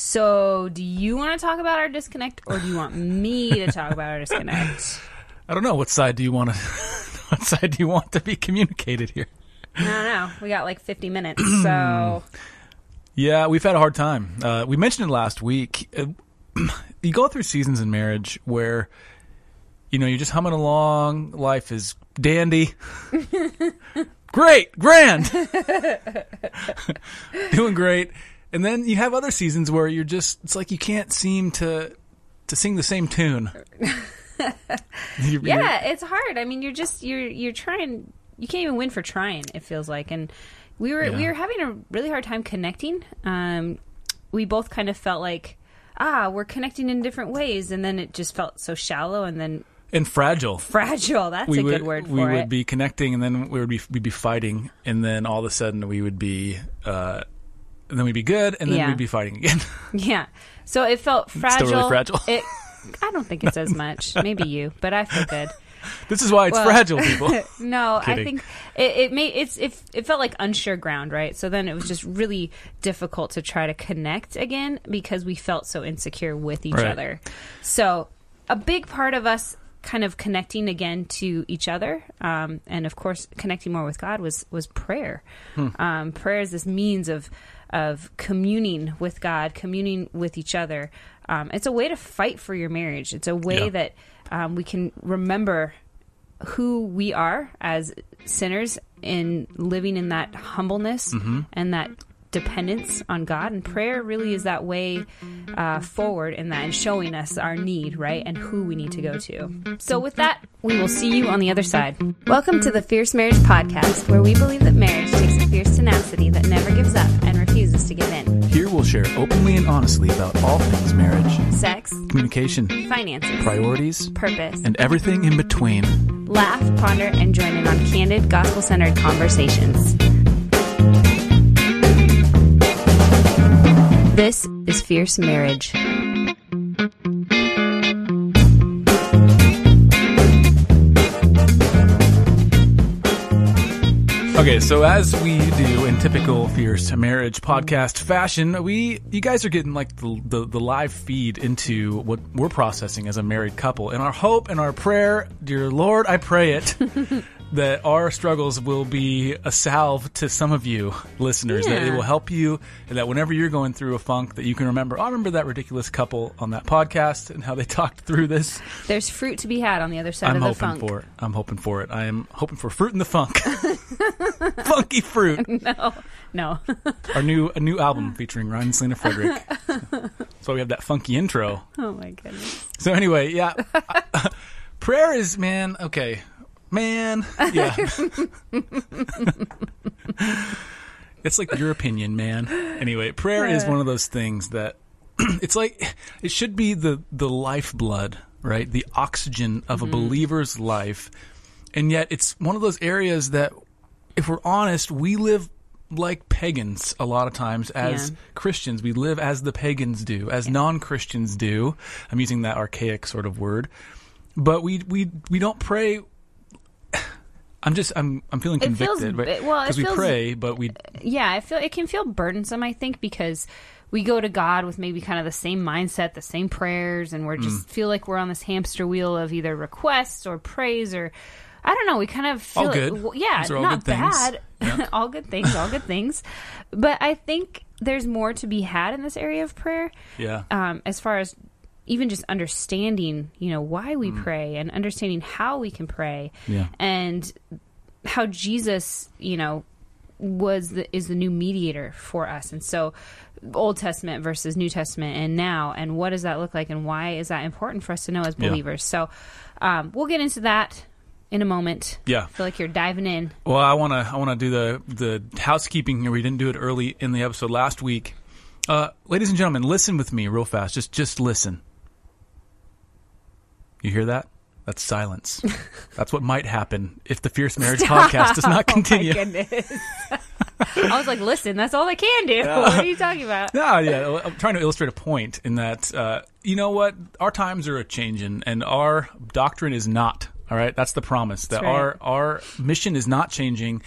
So, do you want to talk about our disconnect, or do you want me to talk about our disconnect? I don't know what side do you want to what side do you want to be communicated here? I don't know. We got like 50 minutes, so Yeah, we've had a hard time. Uh, we mentioned it last week. Uh, you go through seasons in marriage where you know you're just humming along, life is dandy, great, grand, doing great, and then you have other seasons where you're just it's like you can't seem to to sing the same tune. You're- you're- yeah, it's hard. I mean, you're just you're you're trying. You can't even win for trying. It feels like, and we were we were having a really hard time connecting. Um, we both kind of felt like ah, we're connecting in different ways, and then it just felt so shallow, and then and fragile. fragile. That's we a would good word for it. we it. would be connecting, and then we would be we'd be fighting, and then all of a sudden we would be, uh, and then we'd be good, and then Yeah. we'd be fighting again. Yeah. So it felt fragile. really fragile. It, I don't think it's as much. Maybe you, but I feel good. this is why it's Well- fragile, people. No, I Kidding. think it, it made it's it, it felt like unsure ground, right? So then it was just really difficult to try to connect again because we felt so insecure with each Right. other. So a big part of us kind of connecting again to each other, um, and of course connecting more with God was was prayer. Hmm. Um, prayer is this means of of communing with God, communing with each other. Um, it's a way to fight for your marriage. It's a way Yeah. that um, we can remember who we are as sinners in living in that humbleness Mm-hmm. and that dependence on God. And prayer really is that way uh, forward in that and showing us our need, right? And who we need to go to. So, with that, we will see you on the other side. Welcome to the Fierce Marriage Podcast, where we believe that marriage takes a fierce tenacity that never gives up and refuses to give in. Here we'll share openly and honestly about all things marriage, Sex, communication, finances, priorities, purpose, and everything in between. laugh, ponder, and join in on candid, gospel centered conversations. This is Fierce Marriage. Okay, so as we do in typical fierce marriage podcast fashion, we you guys are getting like the, the the live feed into what we're processing as a married couple. And our hope and our prayer, dear Lord, I pray it that our struggles will be a salve to some of you listeners. That it will help you, and that whenever you're going through a funk, that you can remember. "Oh, I remember that ridiculous couple on that podcast and how they talked through this. There's fruit to be had on the other side I'm of the hoping funk. for it. I'm hoping for it. I am hoping for fruit in the funk. Funky fruit. No, no. Our new a new album featuring Ryan and Selena Frederick. so we have that funky intro. oh my goodness. So anyway, yeah, prayer is man. Okay, man. Yeah, it's like your opinion, man. Anyway, prayer is one of those things that it's like it should be the the lifeblood, right? The oxygen of a mm-hmm. believer's life, and yet it's one of those areas that, if we're honest, we live like pagans a lot of times as Yeah. Christians. We live as the pagans do, as non-Christians do. I'm using that archaic sort of word, but we we we don't pray. I'm just I'm I'm feeling It feels convicted, bi- right? well, it Because we feels- pray, but we Yeah, I feel it can feel burdensome. I think because we go to God with maybe kind of the same mindset, the same prayers, and we're just Mm. feel like we're on this hamster wheel of either requests or praise or I don't know. We kind of feel All good. well, yeah, all not good things. bad. Yeah. all good things. All good things. But I think there's more to be had in this area of prayer. yeah. um, as far as even just understanding, you know, why we pray and understanding how we can pray, Mm. Yeah. and how Jesus, you know, was the is the new mediator for us, and so Old Testament versus New Testament, and now, and what does that look like, and why is that important for us to know as Yeah. believers? So, um, we'll get into that in a moment. Yeah. I feel like you're diving in. Well, I want to I want to do the the housekeeping here. We didn't do it early in the episode last week. Uh, ladies and gentlemen, listen with me real fast. Just just listen. You hear that? That's silence. That's what might happen if the Fierce Marriage podcast does not continue. Oh my goodness. I was like, listen, that's all I can do. What are you talking about? No, yeah, I'm trying to illustrate a point in that uh, you know what, our times are a changing, and our doctrine is not. All right, that's the promise that right. our our mission is not changing,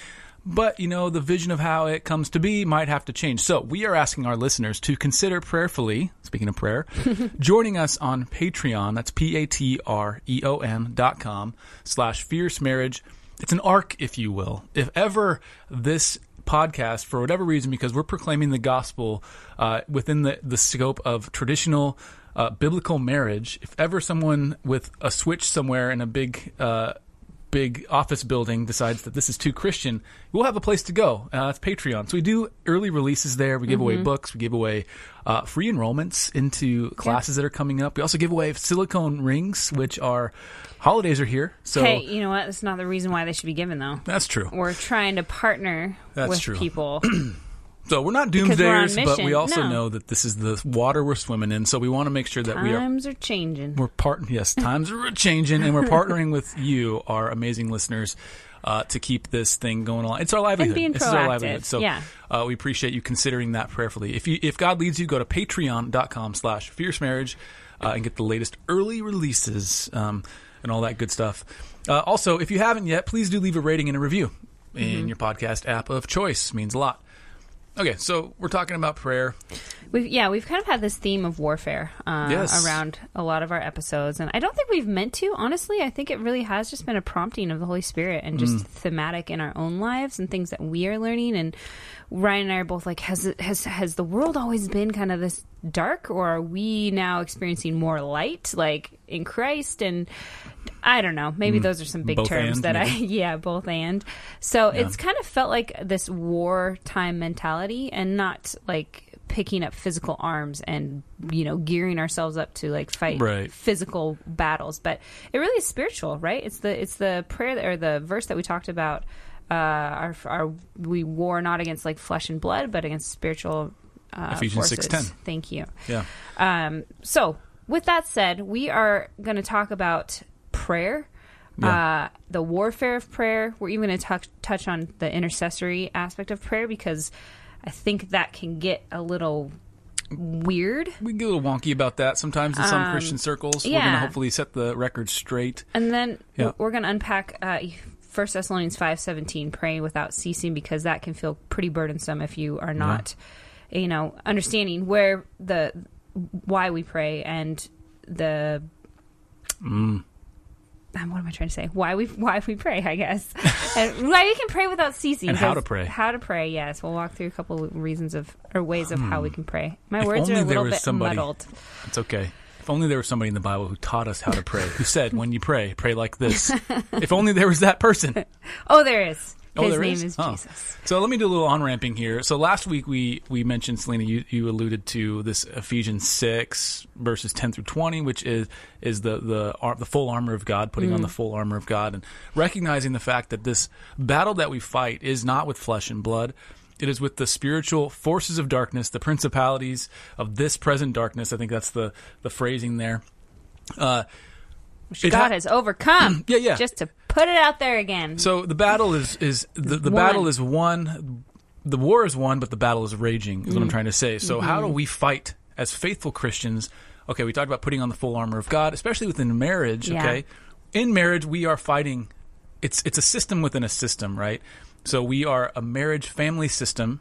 but you know the vision of how it comes to be might have to change. So we are asking our listeners to consider prayerfully. Speaking of prayer, joining us on Patreon. That's p a t r e o n dot com slash fierce marriage. It's an arc, if you will. If ever this podcast, for whatever reason, because we're proclaiming the gospel uh, within the the scope of traditional. Uh, biblical marriage. If ever someone with a switch somewhere in a big uh, big office building decides that this is too Christian, we'll have a place to go. Uh, it's Patreon. So we do early releases there. We give away Mm-hmm. books. We give away uh, free enrollments into classes that are coming up. We also give away silicone rings, which are holidays are here. So hey, you know what? That's not the reason why they should be given, though. that's true. We're trying to partner That's with true. people. So we're not Because we're but we also No. know that this is the water we're swimming in. So we want to make sure that we are Times are changing. we're part yes times are changing and we're partnering with you our amazing listeners uh, to keep this thing going along it's our livelihood being this is our livelihood so yeah. uh, we appreciate you considering that prayerfully if you if god leads you go to patreon.com slash fierce marriage uh, and get the latest early releases um, and all that good stuff uh, also if you haven't yet please do leave a rating and a review in Mm-hmm. your podcast app of choice means a lot okay so we're talking about prayer We've yeah, we've kind of had this theme of warfare uh, Yes. around a lot of our episodes, and I don't think we've meant to. Honestly, I think it really has just been a prompting of the Holy Spirit and Mm. just thematic in our own lives and things that we are learning. And Ryan and I are both like, has has has the world always been kind of this dark, or are we now experiencing more light, like in Christ? And I don't know. Maybe those are some big Mm. Terms and, that I yeah, both and. So it's kind of felt like this wartime mentality and not like picking up physical arms and you know gearing ourselves up to like fight Right. physical battles but it really is spiritual right it's the it's the prayer that, or the verse that we talked about uh our, our we war not against like flesh and blood but against spiritual uh, Ephesians 6:10. thank you yeah um, so, with that said, we are going to talk about prayer, Yeah. uh, the warfare of prayer. We're even going to touch touch on the intercessory aspect of prayer because I think that can get a little weird. we get a little wonky about that sometimes in some Christian circles. Yeah. We're going to Um, hopefully set the record straight. And then Yeah. we're going to unpack uh, First Thessalonians five seventeen, praying without ceasing, because that can feel pretty burdensome if you are not, you know, understanding where the why we pray and the. Mm. um, What am I trying to say? Why we why we pray? I guess, and why we can pray without ceasing, And how to pray. How to pray? Yes, we'll walk through a couple of reasons of or ways of how we can pray. My If words are a little bit somebody- muddled. It's okay. If only there was somebody in the Bible who taught us how to pray, who said, when you pray, pray like this. if only there was that person. Oh, there is. Oh, His there name is? is Oh. Jesus. So let me do a little on ramping here. So last week we, we mentioned, Selena, you, you alluded to this Ephesians 6 verses 10 through 20, which is, is the, the, ar- the full armor of God, putting on the full armor of God and recognizing the fact that this battle that we fight is not with flesh and blood. It is with the spiritual forces of darkness, the principalities of this present darkness. I think that's the, the phrasing there. Uh, Which It God ha- has overcome. Yeah, yeah. Just to put it out there again. So the battle is is the, the Won. battle is won. The war is won, but the battle is raging. Is what I'm mm. trying to say. So how do mm-hmm. we fight as faithful Christians? Okay, we talked about putting on the full armor of God, especially within marriage. Yeah. Okay, in marriage we are fighting. It's it's a system within a system, right? So we are a marriage family system.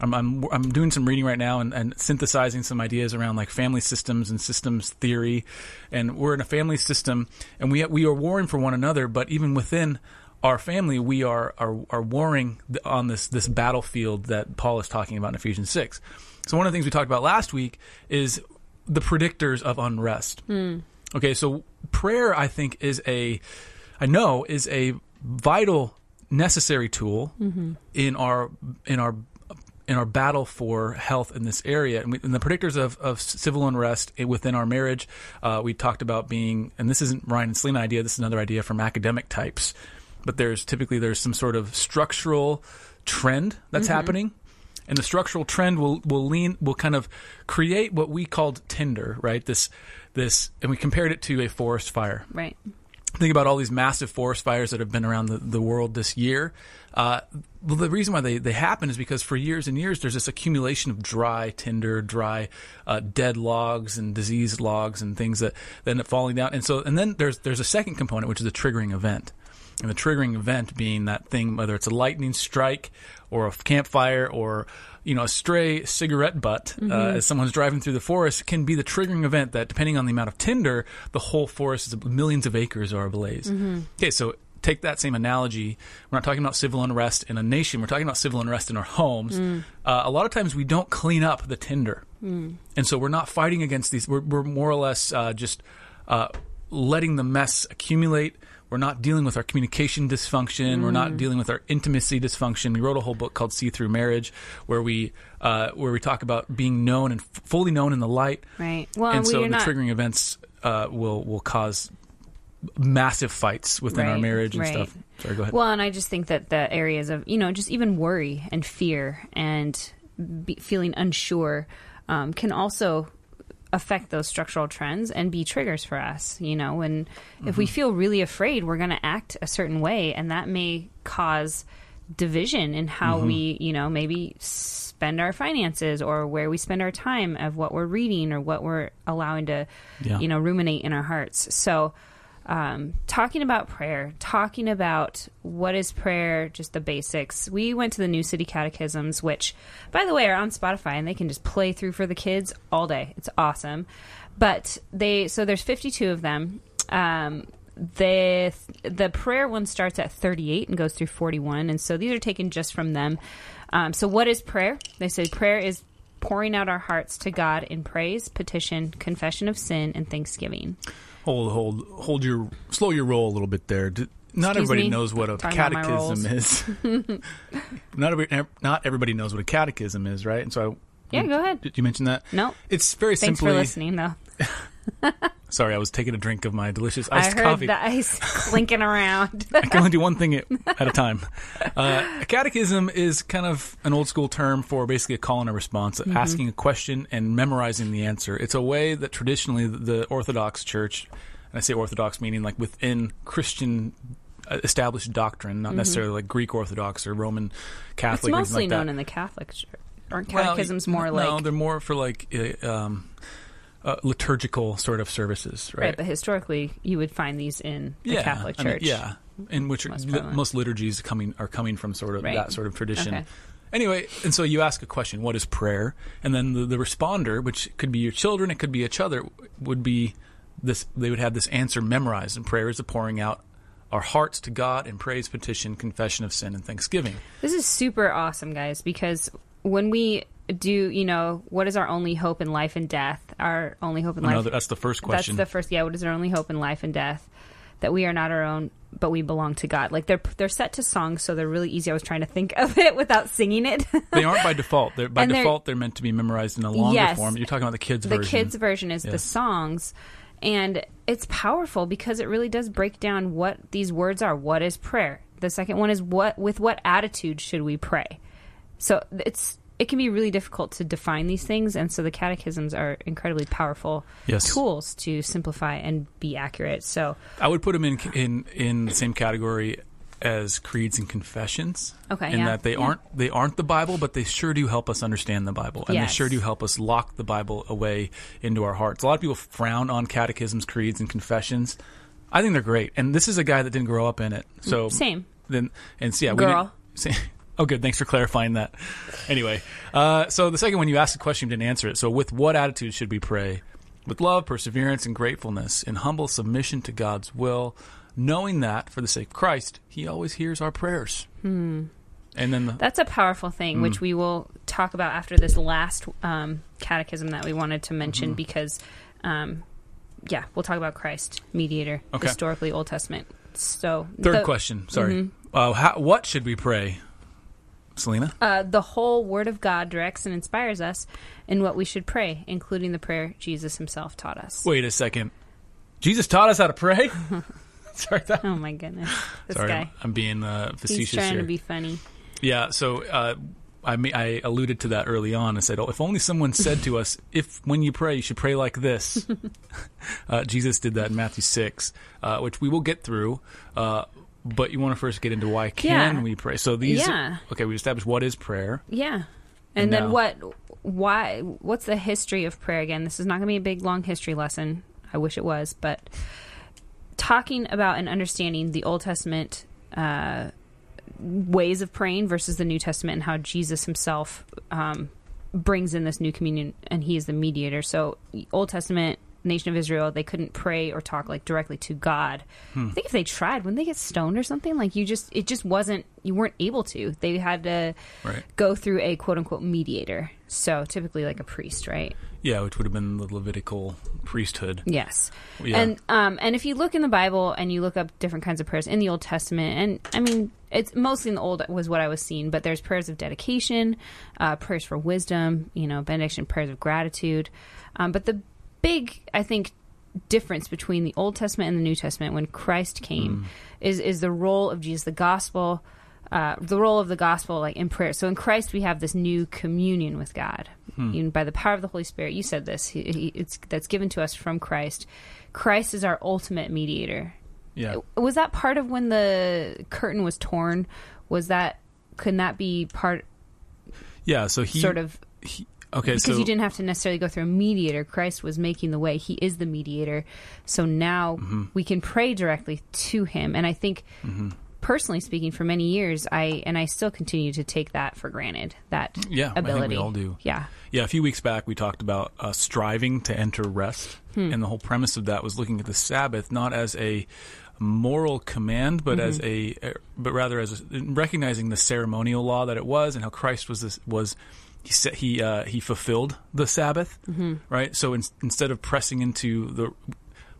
I'm, I'm, I'm doing some reading right now and, and synthesizing some ideas around like family systems and systems theory. And we're in a family system and we, we are warring for one another, but even within our family, we are, are, are warring on this, this battlefield that Paul is talking about in Ephesians 6. So one of the things we talked about last week is the predictors of unrest. Hmm. Okay, so prayer, I think, is a, I know, is a vital, necessary tool mm-hmm. in our in our in our battle for health in this area. And, we, and the predictors of, of civil unrest within our marriage, uh, we talked about being, and this isn't Ryan and Selena idea. This is another idea from academic types. But there's typically there's some sort of structural trend that's happening and the structural trend will will lean will kind of create what we called tinder right this this and we compared it to a forest fire right. Think about all these massive forest fires that have been around the, the world this year. Uh, the reason why they, they happen is because for years and years there's this accumulation of dry tinder dry uh, dead logs and diseased logs and things that, that end up falling down. And so and then there's there's a second component which is a triggering event and the triggering event being that thing, whether it's a lightning strike or a campfire or you know a stray cigarette butt uh, as someone's driving through the forest can be the triggering event that, depending on the amount of tinder, the whole forest is millions of acres are ablaze. Okay, so take that same analogy. We're not talking about civil unrest in a nation. We're talking about civil unrest in our homes. Uh, a lot of times we don't clean up the tinder, and so we're not fighting against these. We're, we're more or less uh, just uh, letting the mess accumulate. We're not dealing with our communication dysfunction. We're not dealing with our intimacy dysfunction. We wrote a whole book called "See Through Marriage," where we uh, where we talk about being known and f- fully known in the light. Right. Well, and so the not. triggering events uh, will will cause massive fights within our marriage and right. stuff. Sorry, go ahead. Well, and I just think that the areas of you know just even worry and fear and be, feeling unsure um, can also affect those structural trends and be triggers for us. You know, and if we mm-hmm. feel really afraid, we're going to act a certain way, and that may cause division in how mm-hmm. we you know maybe spend our finances or where we spend our time of what we're reading or what we're allowing to Yeah. you know ruminate in our hearts so um, talking about prayer, talking about what is prayer, just the basics. We went to the New City Catechisms, which, by the way, are on Spotify, and they can just play through for the kids all day. It's awesome. But they, so there's 52 of them. Um, the the prayer one starts at 38 and goes through 41, and so these are taken just from them. Um, so, what is prayer? They say prayer is pouring out our hearts to God in praise, petition, confession of sin, and thanksgiving. Hold, hold, hold your, slow your roll a little bit there. Not Excuse everybody me? knows what a Talking catechism is. not every, not everybody knows what a catechism is, right? And so, I, Yeah, go ahead. did you mention that? No. It's very Thanks simply. for listening, though. Sorry, I was taking a drink of my delicious iced coffee. I heard coffee. the ice clinking around. I can only do one thing at, at a time. Uh, a catechism is kind of an old school term for basically a call and a response, Mm-hmm. asking a question and memorizing the answer. It's a way that traditionally the, Orthodox Church, and I say Orthodox meaning like within Christian uh, established doctrine, not necessarily like Greek Orthodox or Roman Mm-hmm. it's Catholic or anything mostly like that. known in the Catholic Church. Aren't Well, catechisms more like no, they're more for like uh, um, uh, liturgical sort of services, right? right. but historically, you would find these in the Catholic I mean, Church. yeah, in which Most li- most liturgies coming are coming from sort of Right. that sort of tradition. Okay. Anyway, and so you ask a question: What is prayer? And then the, the responder, which could be your children, it could be each other, would be this. They would have this answer memorized, and prayer is the pouring out our hearts to God in praise, petition, confession of sin, and thanksgiving. This is super awesome, guys, because when we do, you know, what is our only hope in life and death? Our only hope in life. Another, that's the first question. That's the first. Yeah, what is our only hope in life and death? That we are not our own, but we belong to God. Like they're they're set to songs, so they're really easy. I was trying to think of it without singing it. they aren't by default. They're by they're- default. They're meant to be memorized in a longer Yes. form. You're talking about the kids the version. kids version is the songs and it's powerful because it really does break down what these words are what is prayer the second one is what with what attitude should we pray so it's it can be really difficult to define these things and so the catechisms are incredibly powerful Yes. tools to simplify and be accurate so I would put them in in in the same category as creeds and confessions. Okay, in yeah. that they Yeah. aren't they aren't the Bible, but they sure do help us understand the Bible, and Yes. they sure do help us lock the Bible away into our hearts. A lot of people frown on catechisms, creeds, and confessions. I think they're great, and this is a guy that didn't grow up in it, so same then and so yeah, we Girl. say- Oh, good. Thanks for clarifying that. Anyway, uh, so the second one, you asked a question, you didn't answer it. So, with what attitude should we pray? With love, perseverance, and gratefulness, in humble submission to God's will, knowing that for the sake of Christ, He always hears our prayers. Hmm. And then the, that's a powerful thing Mm. which we will talk about after this last um, catechism that we wanted to mention Mm-hmm. because um, yeah we'll talk about christ mediator Okay. historically old testament so third the, question. Sorry. Uh, how, what should we pray, Selena? uh, the whole word of god directs and inspires us in what we should pray including the prayer jesus himself taught us Wait a second. Jesus taught us how to pray. Sorry, that, oh my goodness this sorry, guy I'm, I'm being uh, he's facetious trying here. to be funny Yeah, so uh, I me- I alluded to that early on. I said, "Oh, if only someone said to us, if when you pray, you should pray like this." uh, Jesus did that in Matthew six, uh, which we will get through. Uh, but you want to first get into why can Yeah. we pray? So these, Yeah. okay, we established what is prayer. Yeah. And And then now- what why what's the history of prayer again? This is not going to be a big long history lesson. I wish it was, but talking about and understanding the Old Testament uh, ways of praying versus the New Testament and how Jesus himself um, brings in this new communion and he is the mediator. So, Old Testament, nation of Israel, they couldn't pray or talk like directly to God. I think if they tried, wouldn't they get stoned or something? Like, you just, it just wasn't, you weren't able to. They had to Right. go through a quote unquote mediator. So, typically like a priest, right? Yeah, which would have been the Levitical priesthood. Yes. Yeah. And um and if you look in the Bible and you look up different kinds of prayers in the Old Testament and I mean it's mostly in the old was what I was seeing, but there's prayers of dedication, uh, prayers for wisdom, you know, benediction, prayers of gratitude. Um, but the big I think difference between the Old Testament and the New Testament when Christ came is is the role of Jesus, the gospel, uh, the role of the gospel, like in prayer. So in Christ, we have this new communion with God, and by the power of the Holy Spirit. You said this; he, he, it's that's given to us from Christ. Christ is our ultimate mediator. Yeah. Was that part of when the curtain was torn? Was that couldn't that be part Yeah, so he sort of he, okay, because so you didn't have to necessarily go through a mediator. Christ was making the way. He is the mediator. So now Mm-hmm. we can pray directly to him. And I think, personally speaking, for many years, I and I still continue to take that for granted. That Yeah, I think we ability. all do. Yeah. Yeah, a few weeks back we talked about uh, striving to enter rest, Hmm. and the whole premise of that was looking at the Sabbath not as a moral command, but as Mm-hmm. a, but rather as a, recognizing the ceremonial law that it was, and how Christ was this was he said he uh, he fulfilled the Sabbath, Mm-hmm. right? So in, instead of pressing into the,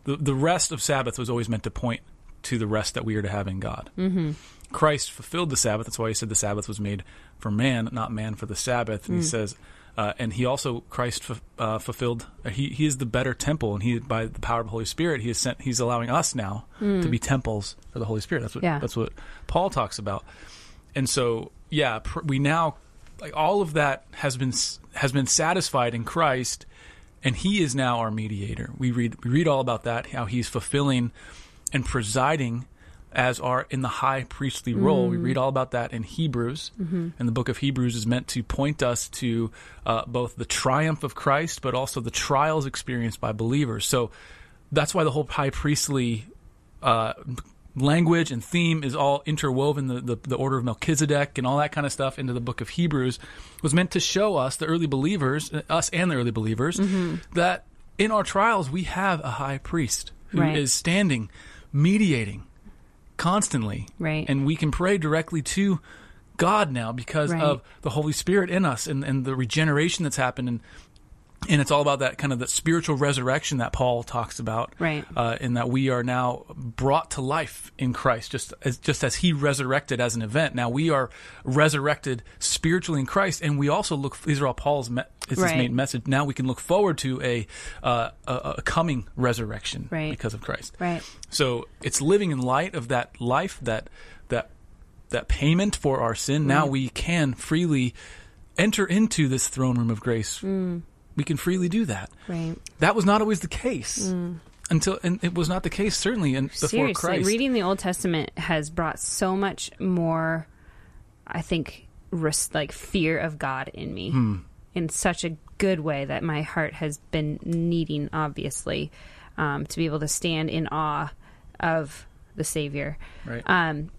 the the rest of Sabbath was always meant to point to the rest that we are to have in God. Mm-hmm. Christ fulfilled the Sabbath. That's why he said the Sabbath was made for man, not man for the Sabbath. And he says, uh, and he also Christ fu- uh, fulfilled. uh, He he is the better temple, and he by the power of the Holy Spirit, he is sent. He's allowing us now to be temples for the Holy Spirit. That's what Yeah. that's what Paul talks about. And so, yeah, pr- we now like all of that has been has been satisfied in Christ, and He is now our mediator. We read we read all about that how He's fulfilling and presiding as our in the high priestly role. We read all about that in Hebrews, and the book of Hebrews is meant to point us to uh, both the triumph of Christ, but also the trials experienced by believers. So that's why the whole high priestly uh, language and theme is all interwoven the, the, the order of melchizedek and all that kind of stuff into the book of hebrews was meant to show us the early believers us and the early believers mm-hmm. that in our trials we have a high priest who is Right. standing mediating constantly Right. and we can pray directly to god now because Right. of the holy spirit in us and, and the regeneration that's happened and and it's all about that kind of the spiritual resurrection that Paul talks about, Right. Uh, in that we are now brought to life in Christ, just as just as He resurrected as an event. Now we are resurrected spiritually in Christ, and we also look. These are all Paul's. Me- it's Right. his main message. Now we can look forward to a uh, a, a coming resurrection Right. because of Christ. Right. So it's living in light of that life, that that that payment for our sin. Now we can freely enter into this throne room of grace. We can freely do that. Right. That was not always the case until, and it was not the case certainly in, before Seriously, Christ. reading the Old Testament has brought so much more, I think, res- like fear of God in me Hmm. in such a good way that my heart has been needing, obviously, um, to be able to stand in awe of the Savior. right. Um,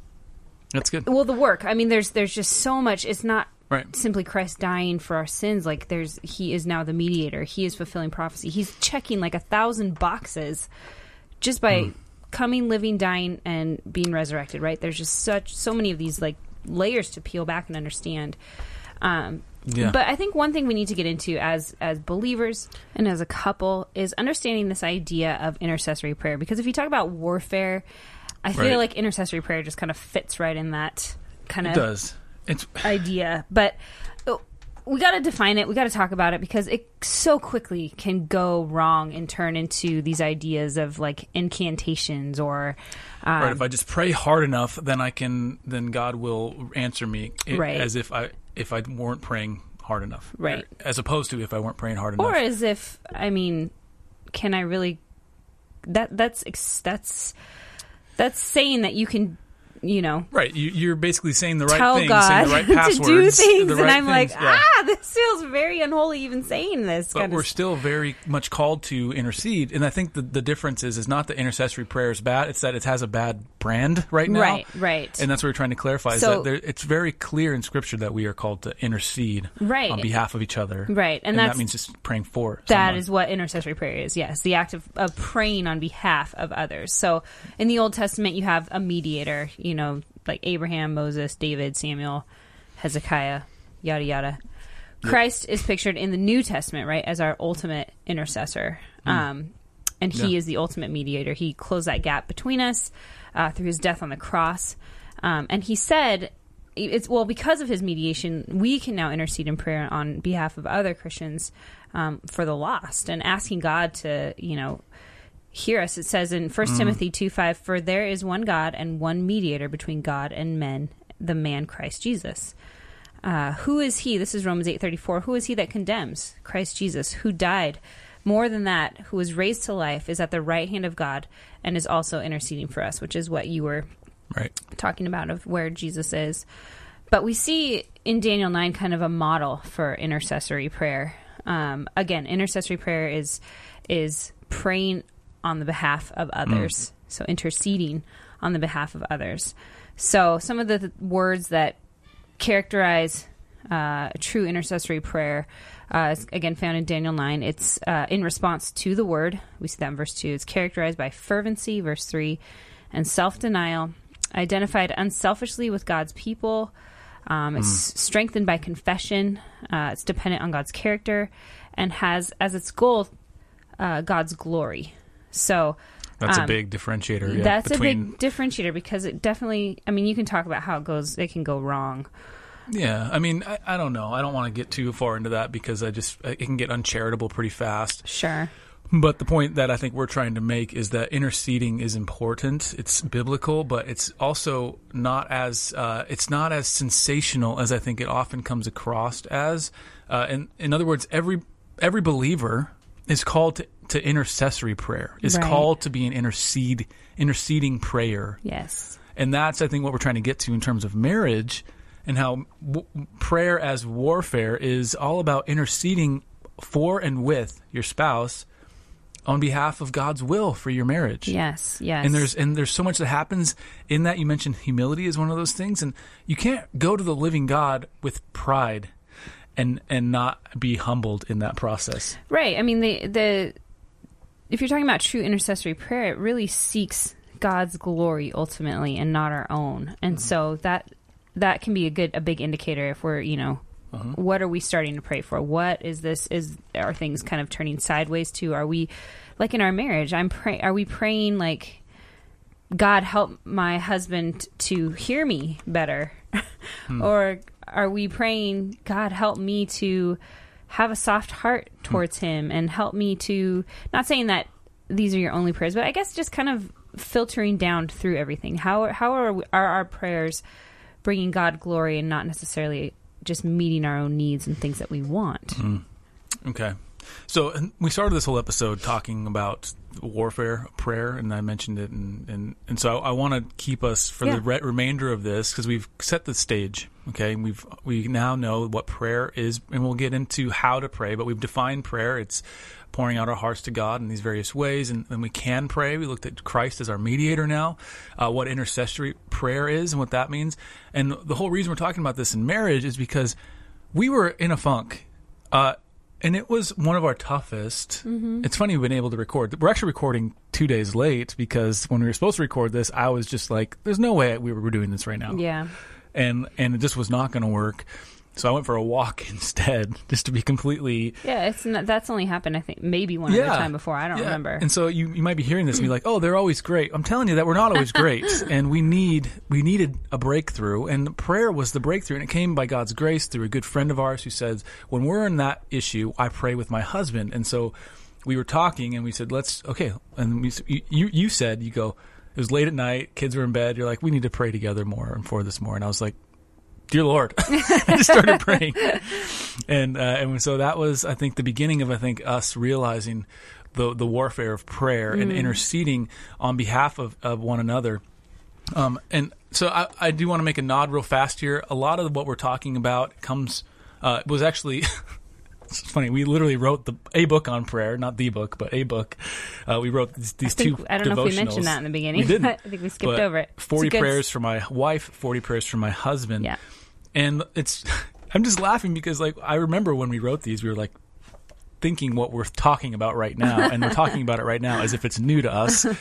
That's good. well, the work. I mean, there's there's just so much. It's not Right. simply Christ dying for our sins. Like there's he is now the mediator. He is fulfilling prophecy. He's checking like a thousand boxes just by Hmm. coming, living, dying, and being resurrected. Right? There's just such so many of these like layers to peel back and understand. Um, Yeah. But I think one thing we need to get into as as believers and as a couple is understanding this idea of intercessory prayer. Because if you talk about warfare, I feel Right. like intercessory prayer just kind of fits right in that kind It of does. It's idea. But uh, we got to define it. We got to talk about it because it so quickly can go wrong and turn into these ideas of like incantations or um, right. If I just pray hard enough, then I can. Then God will answer me. It- Right. As if I if I weren't praying hard enough. Right. As opposed to if I weren't praying hard enough. or as if I mean, can I really? That that's that's that's saying that you can you know, Right. You, you're basically saying the right tell things, God saying the right to passwords. do things, the and I'm like, yeah. ah, this feels very unholy even saying this. But we're of still very much called to intercede, and I think the, the difference is is not that intercessory prayer is bad; it's that it has a bad brand right now. Right, right. And that's what we're trying to clarify. Is So- that there, it's very clear in Scripture that we are called to intercede Right. on behalf of each other. Right, and and, that's- that means just praying for. That someone. is what intercessory prayer is. Yes, the act of, of praying on behalf of others. So in the Old Testament, you have a mediator. You know, like Abraham, Moses, David, Samuel, Hezekiah, yada yada. Christ is pictured in the New Testament, right, as our ultimate intercessor. Um, and he. Yeah. is the ultimate mediator. He closed that gap between us uh, through his death on the cross. Um, and he said, it's well because of his mediation, we can now intercede in prayer on behalf of other Christians um, for the lost and asking God to, you know, hear us. It says in 1 Timothy 2 5, For there is one God and one mediator between God and men, the man Christ Jesus. Uh, who is he? This is Romans eight thirty four. Who is he that condemns? Christ Jesus, who died. More than that, who was raised to life, is at the right hand of God and is also interceding for us, which is what you were right. talking about of where Jesus is. But we see in Daniel 9 kind of a model for intercessory prayer. Um, again, intercessory prayer is is praying on the behalf of others. So interceding on the behalf of others. So some of the th- words that characterize uh, true intercessory prayer uh, is again found in Daniel 9. It's uh, in response to the word. We see that in verse 2. It's characterized by fervency, verse 3, and self denial, identified unselfishly with God's people. Um, it's strengthened by confession. Uh, it's dependent on God's character and has as its goal uh, God's glory. So That's um, a big differentiator. Yeah, that's between, a big differentiator because it definitely, I mean, you can talk about how it goes, it can go wrong. Yeah, I mean, I, I don't know. I don't want to get too far into that because I just it can get uncharitable pretty fast. Sure. But the point that I think we're trying to make is that interceding is important. It's biblical, but it's also not as uh, it's not as sensational as I think it often comes across as. Uh, and in other words, every every believer is called to, to intercessory prayer. Is Right. called to be an intercede interceding prayer. Yes. And that's, I think, what we're trying to get to in terms of marriage and how w- prayer as warfare is all about interceding for and with your spouse on behalf of God's will for your marriage. Yes. Yes. And there's and there's so much that happens in that. You mentioned humility is one of those things, and you can't go to the living God with pride and and not be humbled in that process. Right. I mean, the the if you're talking about true intercessory prayer, it really seeks God's glory ultimately, and not our own. And mm-hmm. so that that can be a good a big indicator if we're you know. Uh-huh. What are we starting to pray for? What is this? Is are things kind of turning sideways to? Are we, like in our marriage? I'm pray. Are we praying like, God help my husband to hear me better, hmm. or are we praying God help me to have a soft heart hmm. towards him and help me to not saying that these are your only prayers but i guess just kind of filtering down through everything. How how are, we, are our prayers bringing god glory and not necessarily just meeting our own needs and things that we want? Hmm. Okay. So and we started this whole episode talking about warfare, prayer, and I mentioned it, and and, and so I, I want to keep us for Yeah. the re- remainder of this because we've set the stage. Okay, we've we now know what prayer is, and we'll get into how to pray. But we've defined prayer. It's pouring out our hearts to God in these various ways, and, and we can pray. We looked at Christ as our mediator now, uh, what intercessory prayer is, and what that means. And the whole reason we're talking about this in marriage is because we were in a funk. Uh, and it was one of our toughest. Mm-hmm. It's funny we've been able to record. We're actually recording two days late because when we were supposed to record this, I was just like, "There's no way we were doing this right now," yeah and and it just was not going to work. So I went for a walk instead, just to be completely yeah it's not, that's only happened i think maybe one other time before i don't yeah. remember And so you you might be hearing this and be like, "Oh, they're always great." I'm telling you that we're not always great, and we need we needed a breakthrough, and prayer was the breakthrough, and it came by God's grace through a good friend of ours who says, "When we're in that issue, I pray with my husband." And so we were talking, and we said, "Let's okay." And we, you you said you go. It was late at night, kids were in bed. You're like, "We need to pray together more and for this more." And I was like, dear Lord, I just started praying, and uh, and so that was, I think, the beginning of I think us realizing the the warfare of prayer and interceding on behalf of, of one another. Um, and so I, I do want to make a nod real fast here. A lot of what we're talking about comes uh, was actually. It's funny. We literally wrote the a book on prayer, not the book, but a book. Uh, we wrote these, these I, think, two. I don't know if we mentioned that in the beginning. We didn't. I think we skipped over it. Forty good- prayers for my wife, forty prayers for my husband. Yeah. And it's, I'm just laughing because like I remember when we wrote these, we were like thinking what we're talking about right now, and we're talking about it right now as if it's new to us.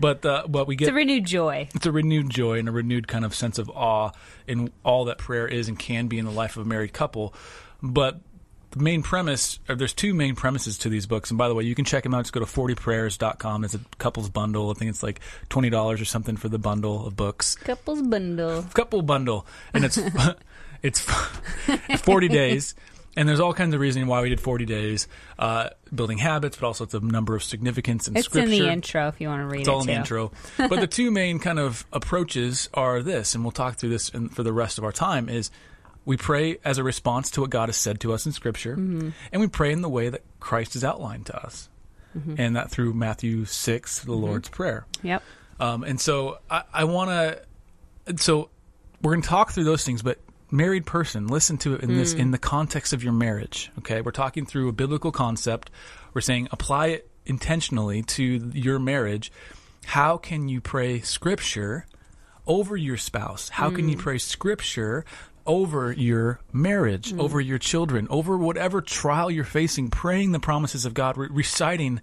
But uh, but we get It's a renewed joy. it's a renewed joy and a renewed kind of sense of awe in all that prayer is and can be in the life of a married couple. But the main premise, or there's two main premises to these books. And by the way, you can check them out. Just go to 40prayers.com. It's a couples bundle. I think it's like $20 or something for the bundle of books. Couples bundle. Couple bundle. And it's, it's 40 days. And there's all kinds of reasoning why we did 40 days, uh, building habits, but also it's a number of significance in It's scripture. in the intro if you want to read It's it all in the intro. but the two main kind of approaches are this, and we'll talk through this in, for the rest of our time, is we pray as a response to what God has said to us in Scripture, Mm-hmm. and we pray in the way that Christ has outlined to us. Mm-hmm. And that through Matthew 6, the Lord's Prayer. Yep. Um, and so I, I want to, so we're going to talk through those things, but married person, listen to it in this, in the context of your marriage. Okay. We're talking through a biblical concept. We're saying apply it intentionally to your marriage. How can you pray scripture over your spouse? How can you pray scripture over your marriage, over your children, over whatever trial you're facing, praying the promises of God, re- reciting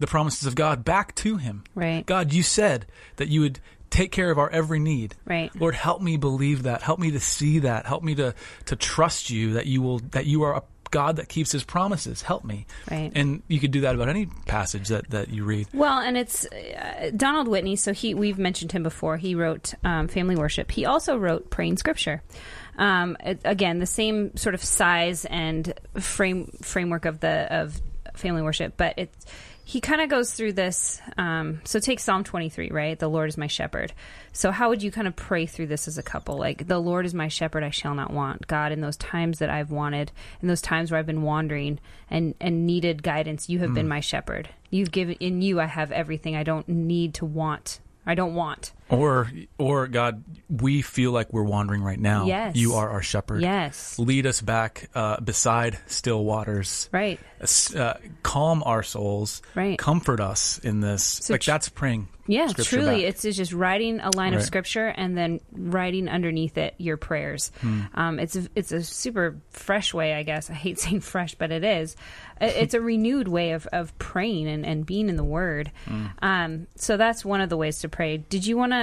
the promises of God back to Him. Right. God, you said that you would take care of our every need. Right. Lord, help me believe that. Help me to see that. Help me to to trust you that you will that you are a God that keeps his promises. Help me. Right. And you could do that about any passage that, that you read. Well, and it's uh, Donald Whitney. So he, we've mentioned him before. He wrote um, Family Worship. He also wrote Praying Scripture. Um, it- again, the same sort of size and frame framework of the of Family Worship, but it's he kind of goes through this. Um, so take Psalm twenty three, right? The Lord is my shepherd. So how would you kind of pray through this as a couple? Like the Lord is my shepherd, I shall not want. God, in those times that I've wanted, in those times where I've been wandering and and needed guidance, you have been my shepherd. You've given in you I have everything I don't need to want. I don't want. Or or God, we feel like we're wandering right now. Yes. You are our shepherd. Yes. Lead us back uh, beside still waters. Right. Uh, calm our souls. Right. Comfort us in this. like tr- that's praying. Yeah, truly, it's, it's just writing a line of scripture and then writing underneath it your prayers. Hmm. Um, it's a, it's a super fresh way, I guess. I hate saying fresh, but it is. It's a renewed way of, of praying and, and being in the Word. Hmm. Um, so that's one of the ways to pray. Did you want to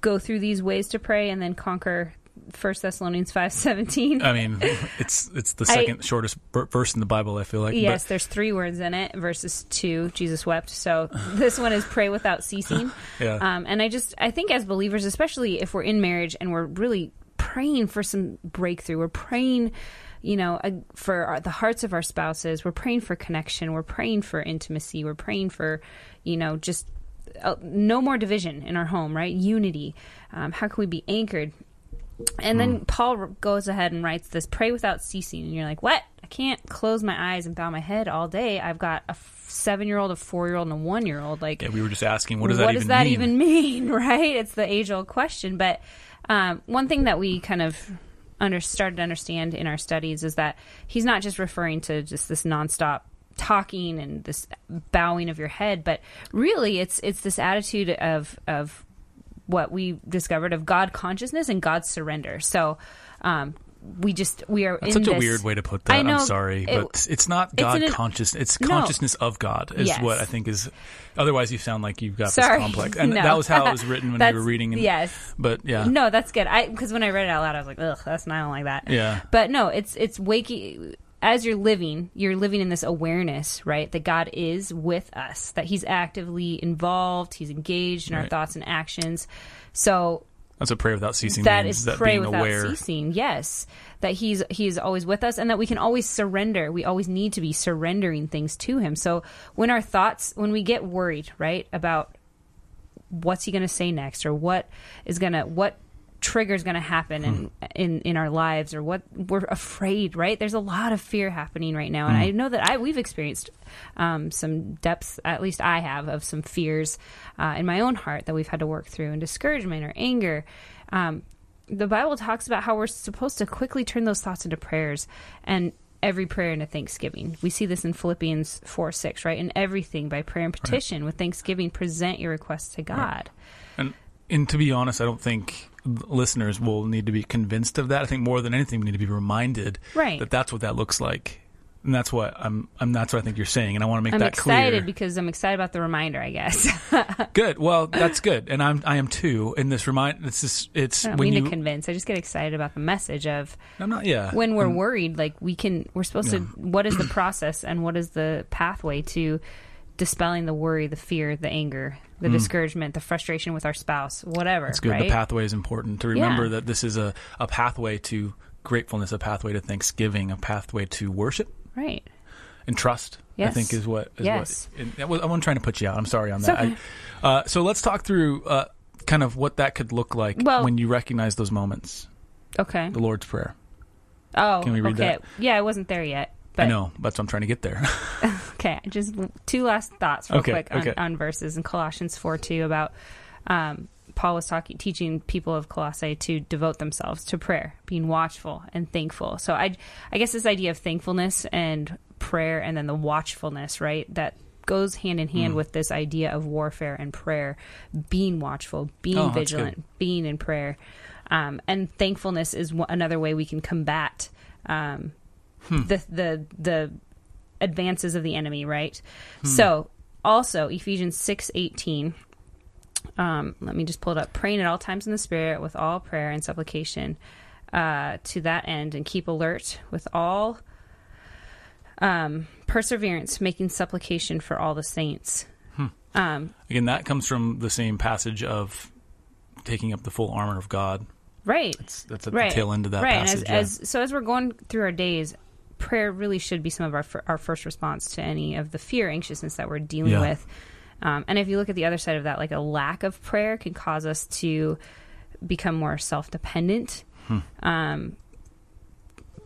go through these ways to pray and then conquer First Thessalonians five seventeen? I mean, it's it's the I- second shortest verse in the Bible. I feel like. Yes, But, there's three words in it versus two. Jesus wept. So this one is pray without ceasing. Yeah. Um, and I just, I think as believers, especially if we're in marriage and we're really praying for some breakthrough, we're praying, you know, uh, for our, the hearts of our spouses, we're praying for connection, we're praying for intimacy, we're praying for, you know, just uh, no more division in our home, right? Unity. Um, how can we be anchored? And then Paul goes ahead and writes this pray without ceasing. And you're like, what? I can't close my eyes and bow my head all day. I've got a seven year old, a four year old, and a one year old. Like, yeah, we were just asking, what does that, even, mean? even mean? Right? It's the age old question. But um, one thing that we kind of under, started to understand in our studies is that he's not just referring to just this nonstop talking and this bowing of your head, but really it's it's this attitude of of what we discovered of God consciousness and God surrender. So um, we just we are That's such a weird way to put that. I know, I'm sorry, it- but it's not God in an- conscious. It's No. consciousness of God is Yes. what I think is. Otherwise, you sound like you've got Sorry. this complex, and No. that was how it was written when you That's- were reading. And, yes. but yeah, No, that's good. I because when I read it out loud, I was like, ugh, that's not like that. Yeah. But no, it's it's waking as you're living, you're living in this awareness, right? That God is with us, that He's actively involved, He's engaged in our thoughts and actions. So that's a prayer without ceasing that means. is that pray being without aware. ceasing. Yes, that He's He's always with us, and that we can always surrender. We always need to be surrendering things to Him. So when our thoughts, when we get worried, right, about what's He going to say next, or what is going to what trigger's going to happen in, in in our lives or what we're afraid right? There's a lot of fear happening right now. And i know that i we've experienced um, some depths at least i have of some fears uh, in my own heart that we've had to work through and discouragement or anger. Um, the bible talks about how we're supposed to quickly turn those thoughts into prayers and every prayer into thanksgiving. We see this in philippians 4 6 right? In everything by prayer and petition with thanksgiving present your requests to god. And and to be honest, I don't think listeners will need to be convinced of that. I think more than anything, we need to be reminded Right. that that's what that looks like, and that's what I'm. I'm that's what I think you're saying, and I want to make i'm that excited because i'm excited about the reminder i guess Good. Well, that's good, and I'm. I am too. And this remind. It's just. It's I don't mean you. to convince. I just get excited about the message of I'm not. Yeah. when we're And- worried, like we can, we're supposed to, what is the process and what is the pathway to dispelling the worry, the fear, the anger, the discouragement, the frustration with our spouse, whatever. It's good. Right? The pathway is important to remember Yeah. that this is a, a pathway to gratefulness, a pathway to thanksgiving, a pathway to worship right. and trust. I think is what. Is Yes. What, I wasn't trying to put you out. I'm sorry on that. okay. I, uh, so let's talk through uh, kind of what that could look like Well- when you recognize those moments. Okay. The Lord's Prayer. Oh, Can we read okay. that? Yeah, I wasn't there yet. But I know. That's what I'm trying to get there. Okay, just two last thoughts real Okay, quick on, okay. on verses in Colossians 4 2 about um, Paul was talking, teaching people of Colossae to devote themselves to prayer, being watchful and thankful. So I, I guess this idea of thankfulness and prayer, and then the watchfulness, right? That goes hand in hand with this idea of warfare and prayer, being watchful, being Oh, vigilant, being in prayer, um, and thankfulness is one, another way we can combat um, Hmm. the the the advances of the enemy, right? Hmm. So also Ephesians six eighteen. Um, let me just pull it up. Praying at all times in the Spirit with all prayer and supplication uh, to that end, and keep alert with all um, perseverance, making supplication for all the saints. Hmm. Um, Again, that comes from the same passage of taking up the full armor of God. right. It's, that's at right. the tail end of that right. passage. And yeah. as, as so as we're going through our days, prayer really should be some of our fir- our first response to any of the fear, anxiousness that we're dealing Yeah. with. Um, and if you look at the other side of that, like a lack of prayer can cause us to become more self dependent. Hmm. Um,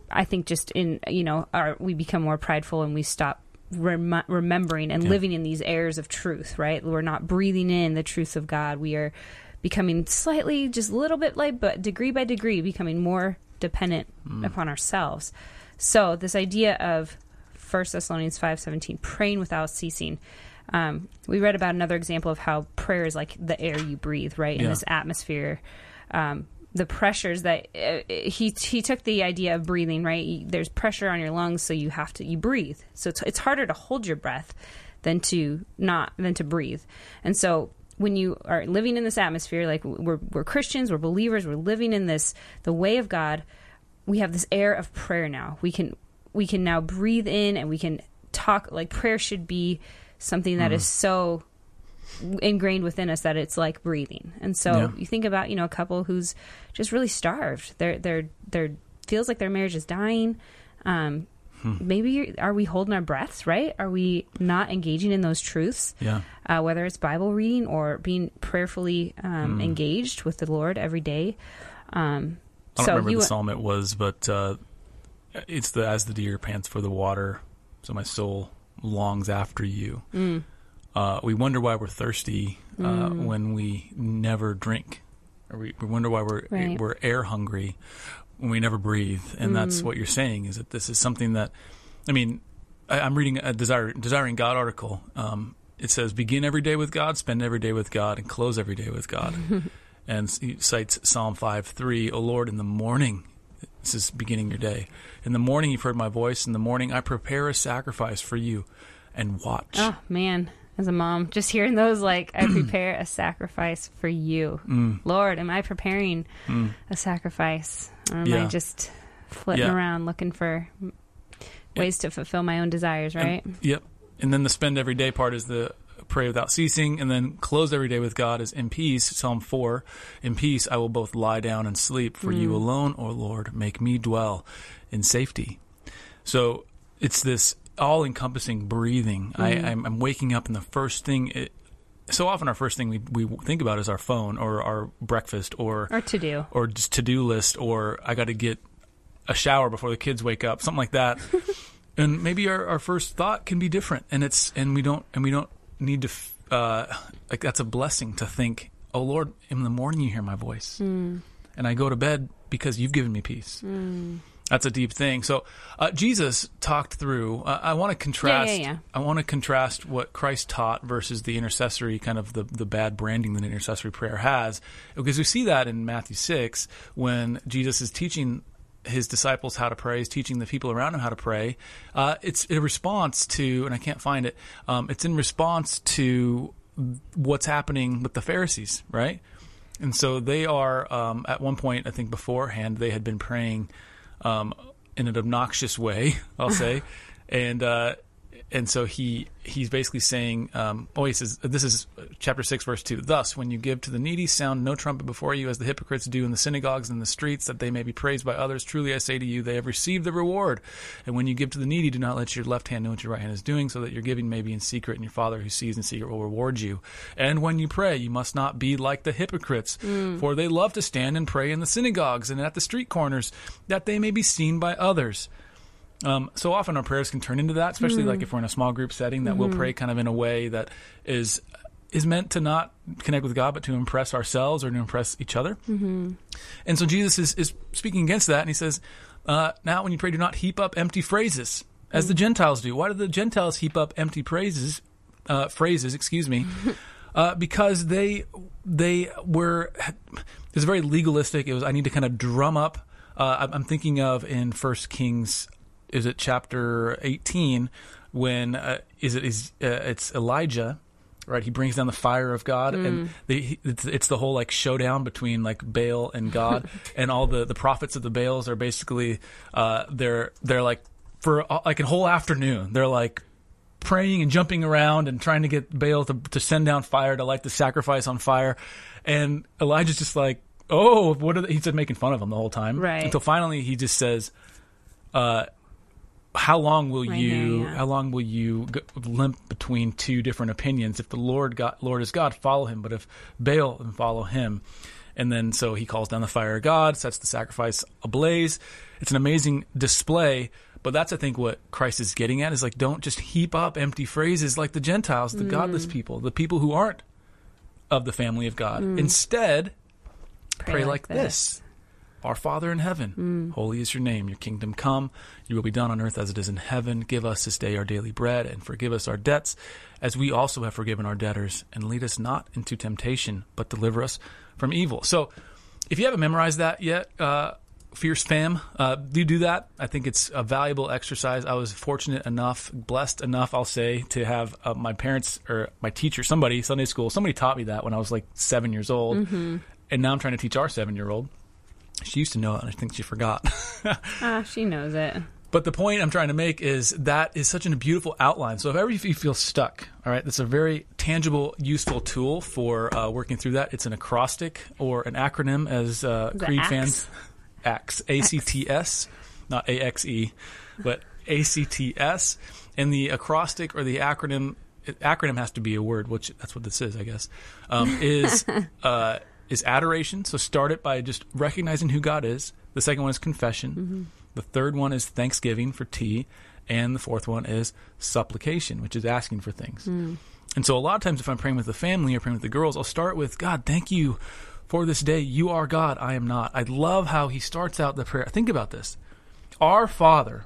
I think just in you know, our, we become more prideful and we stop rem- remembering and Yeah. living in these airs of truth. Right, we're not breathing in the truth of God. We are becoming slightly, just a little bit like, but degree by degree, becoming more dependent Hmm. upon ourselves. So this idea of First Thessalonians five seventeen, praying without ceasing. Um, we read about another example of how prayer is like the air you breathe, right? In Yeah. this atmosphere, um, the pressures that uh, he he took the idea of breathing, right? There's pressure on your lungs, so you have to you breathe. So it's it's harder to hold your breath than to not than to breathe. And so when you are living in this atmosphere, like we're we're Christians, we're believers, we're living in this the way of God. We have this air of prayer now. We can we can now breathe in and we can talk like prayer should be something that is so ingrained within us that it's like breathing. And so Yeah. you think about, you know, a couple who's just really starved. They're they're they're feels like their marriage is dying. Um maybe you're, are we holding our breaths, right? Are we not engaging in those truths? yeah. Uh, whether it's Bible reading or being prayerfully um, engaged with the Lord every day. Um, I don't so remember the psalm it was, but uh, it's the as the deer pants for the water, so my soul longs after you. Mm. Uh, we wonder why we're thirsty uh, when we never drink, or we, we wonder why we're Right. we're air hungry when we never breathe. And Mm. that's what you're saying is that this is something that, I mean, I, I'm reading a Desire, Desiring God article. Um, it says, "Begin every day with God, spend every day with God, and close every day with God." and he cites Psalm 5 3, O Lord, in the morning, this is beginning your day. In the morning, you've heard my voice. In the morning, I prepare a sacrifice for you and watch. Oh man, as a mom, just hearing those like I prepare a sacrifice for you. Mm. Lord, am I preparing a sacrifice? Or am I just flitting Yeah. around looking for ways to fulfill my own desires, right? And- yep. And then the spend every day part is the pray without ceasing. And then close every day with God is in peace. Psalm 4 In peace, I will both lie down and sleep. For you hmm. alone, O Lord, make me dwell in safety. So it's this all encompassing breathing. I, hmm. I'm, I'm waking up, and the first thing it, so often our first thing we, we think about is our phone or our breakfast or Or to do. or just to do list or I got to get a shower before the kids wake up, something like that. and maybe our, our first thought can be different, and it's and we don't and we don't need to uh, like that's a blessing to think, oh Lord, in the morning you hear my voice, and I go to bed because you've given me peace. That's a deep thing. So uh, Jesus talked through. Uh, I want to contrast. yeah. I want to contrast what Christ taught versus the intercessory kind of the the bad branding that intercessory prayer has, because we see that in Matthew six when Jesus is teaching his disciples how to pray, he's teaching the people around him how to pray. Uh, it's a response to, and I can't find it. Um, it's in response to what's happening with the Pharisees, right? And so they are um, at one point, I think beforehand, they had been praying um, in an obnoxious way, I'll say, and uh, and so he he's basically saying, um, oh, he says this is chapter six, verse two. Thus, when you give to the needy, sound no trumpet before you, as the hypocrites do in the synagogues and the streets, that they may be praised by others. Truly, I say to you, they have received the reward. And when you give to the needy, do not let your left hand know what your right hand is doing, so that your giving may be in secret, and your Father who sees in secret will reward you. And when you pray, you must not be like the hypocrites, for they love to stand and pray in the synagogues and at the street corners, that they may be seen by others. Um, so often our prayers can turn into that, especially like if we're in a small group setting, that we'll pray kind of in a way that is is meant to not connect with God, but to impress ourselves or to impress each other. Mm-hmm. And so Jesus is, is speaking against that, and he says, uh, "Now, when you pray, do not heap up empty phrases as the Gentiles do. Why do the Gentiles heap up empty phrases? Uh, phrases, excuse me." Uh, because they they were it was very legalistic. It was I need to kind of drum up. Uh, I'm- I'm thinking of in First Kings, is it chapter 18 when uh, is it is uh, it's Elijah, right? He brings down the fire of God, and they, it's, it's the whole like showdown between like Baal and God, and all the the prophets of the Baals are basically uh, they're they're like for uh, like a whole afternoon they're like praying and jumping around and trying to get Baal to, to send down fire to light the sacrifice on fire. And Elijah's just like, oh, what are they? He's just making fun of him the whole time. Right. Until finally he just says, uh, how long will Right you, there, yeah. how long will you g- limp between two different opinions? If the Lord God, Lord is God, follow him. But if Baal, and follow him. And then so he calls down the fire of God, sets the sacrifice ablaze. It's an amazing display. But that's, I think, what Christ is getting at is like, don't just heap up empty phrases like the Gentiles, the godless Mm. people, the people who aren't of the family of God. Instead, pray, like, this. Our Father in heaven, holy is your name. Your kingdom come. Your will be done on earth as it is in heaven. Give us this day our daily bread and forgive us our debts as we also have forgiven our debtors. And lead us not into temptation, but deliver us from evil. So if you haven't memorized that yet, uh, Fierce Fam, uh, do do that. I think it's a valuable exercise. I was fortunate enough, blessed enough, I'll say, to have uh, my parents or my teacher, somebody, Sunday school, somebody taught me that when I was like seven years old. And now I'm trying to teach our seven year old. She used to know it, and I think she forgot. Ah, she knows it. But the point I'm trying to make is that is such a beautiful outline. So if ever you feel stuck, all right, that's a very tangible, useful tool for uh, working through that. It's an acrostic or an acronym, as uh, Creed ACTS? fans. ACTS, A C T S, not A X E, but A C T S. And the acrostic or the acronym acronym has to be a word, which that's what this is, I guess. Um, is uh, is adoration. So start it by just recognizing who God is. The second one is confession. Mm-hmm. The third one is thanksgiving for T, and the fourth one is supplication, which is asking for things. Mm. And so a lot of times, if I'm praying with the family or praying with the girls, I'll start with God, thank you for this day. You are God, I am not. I love how he starts out the prayer. Think about this. Our Father.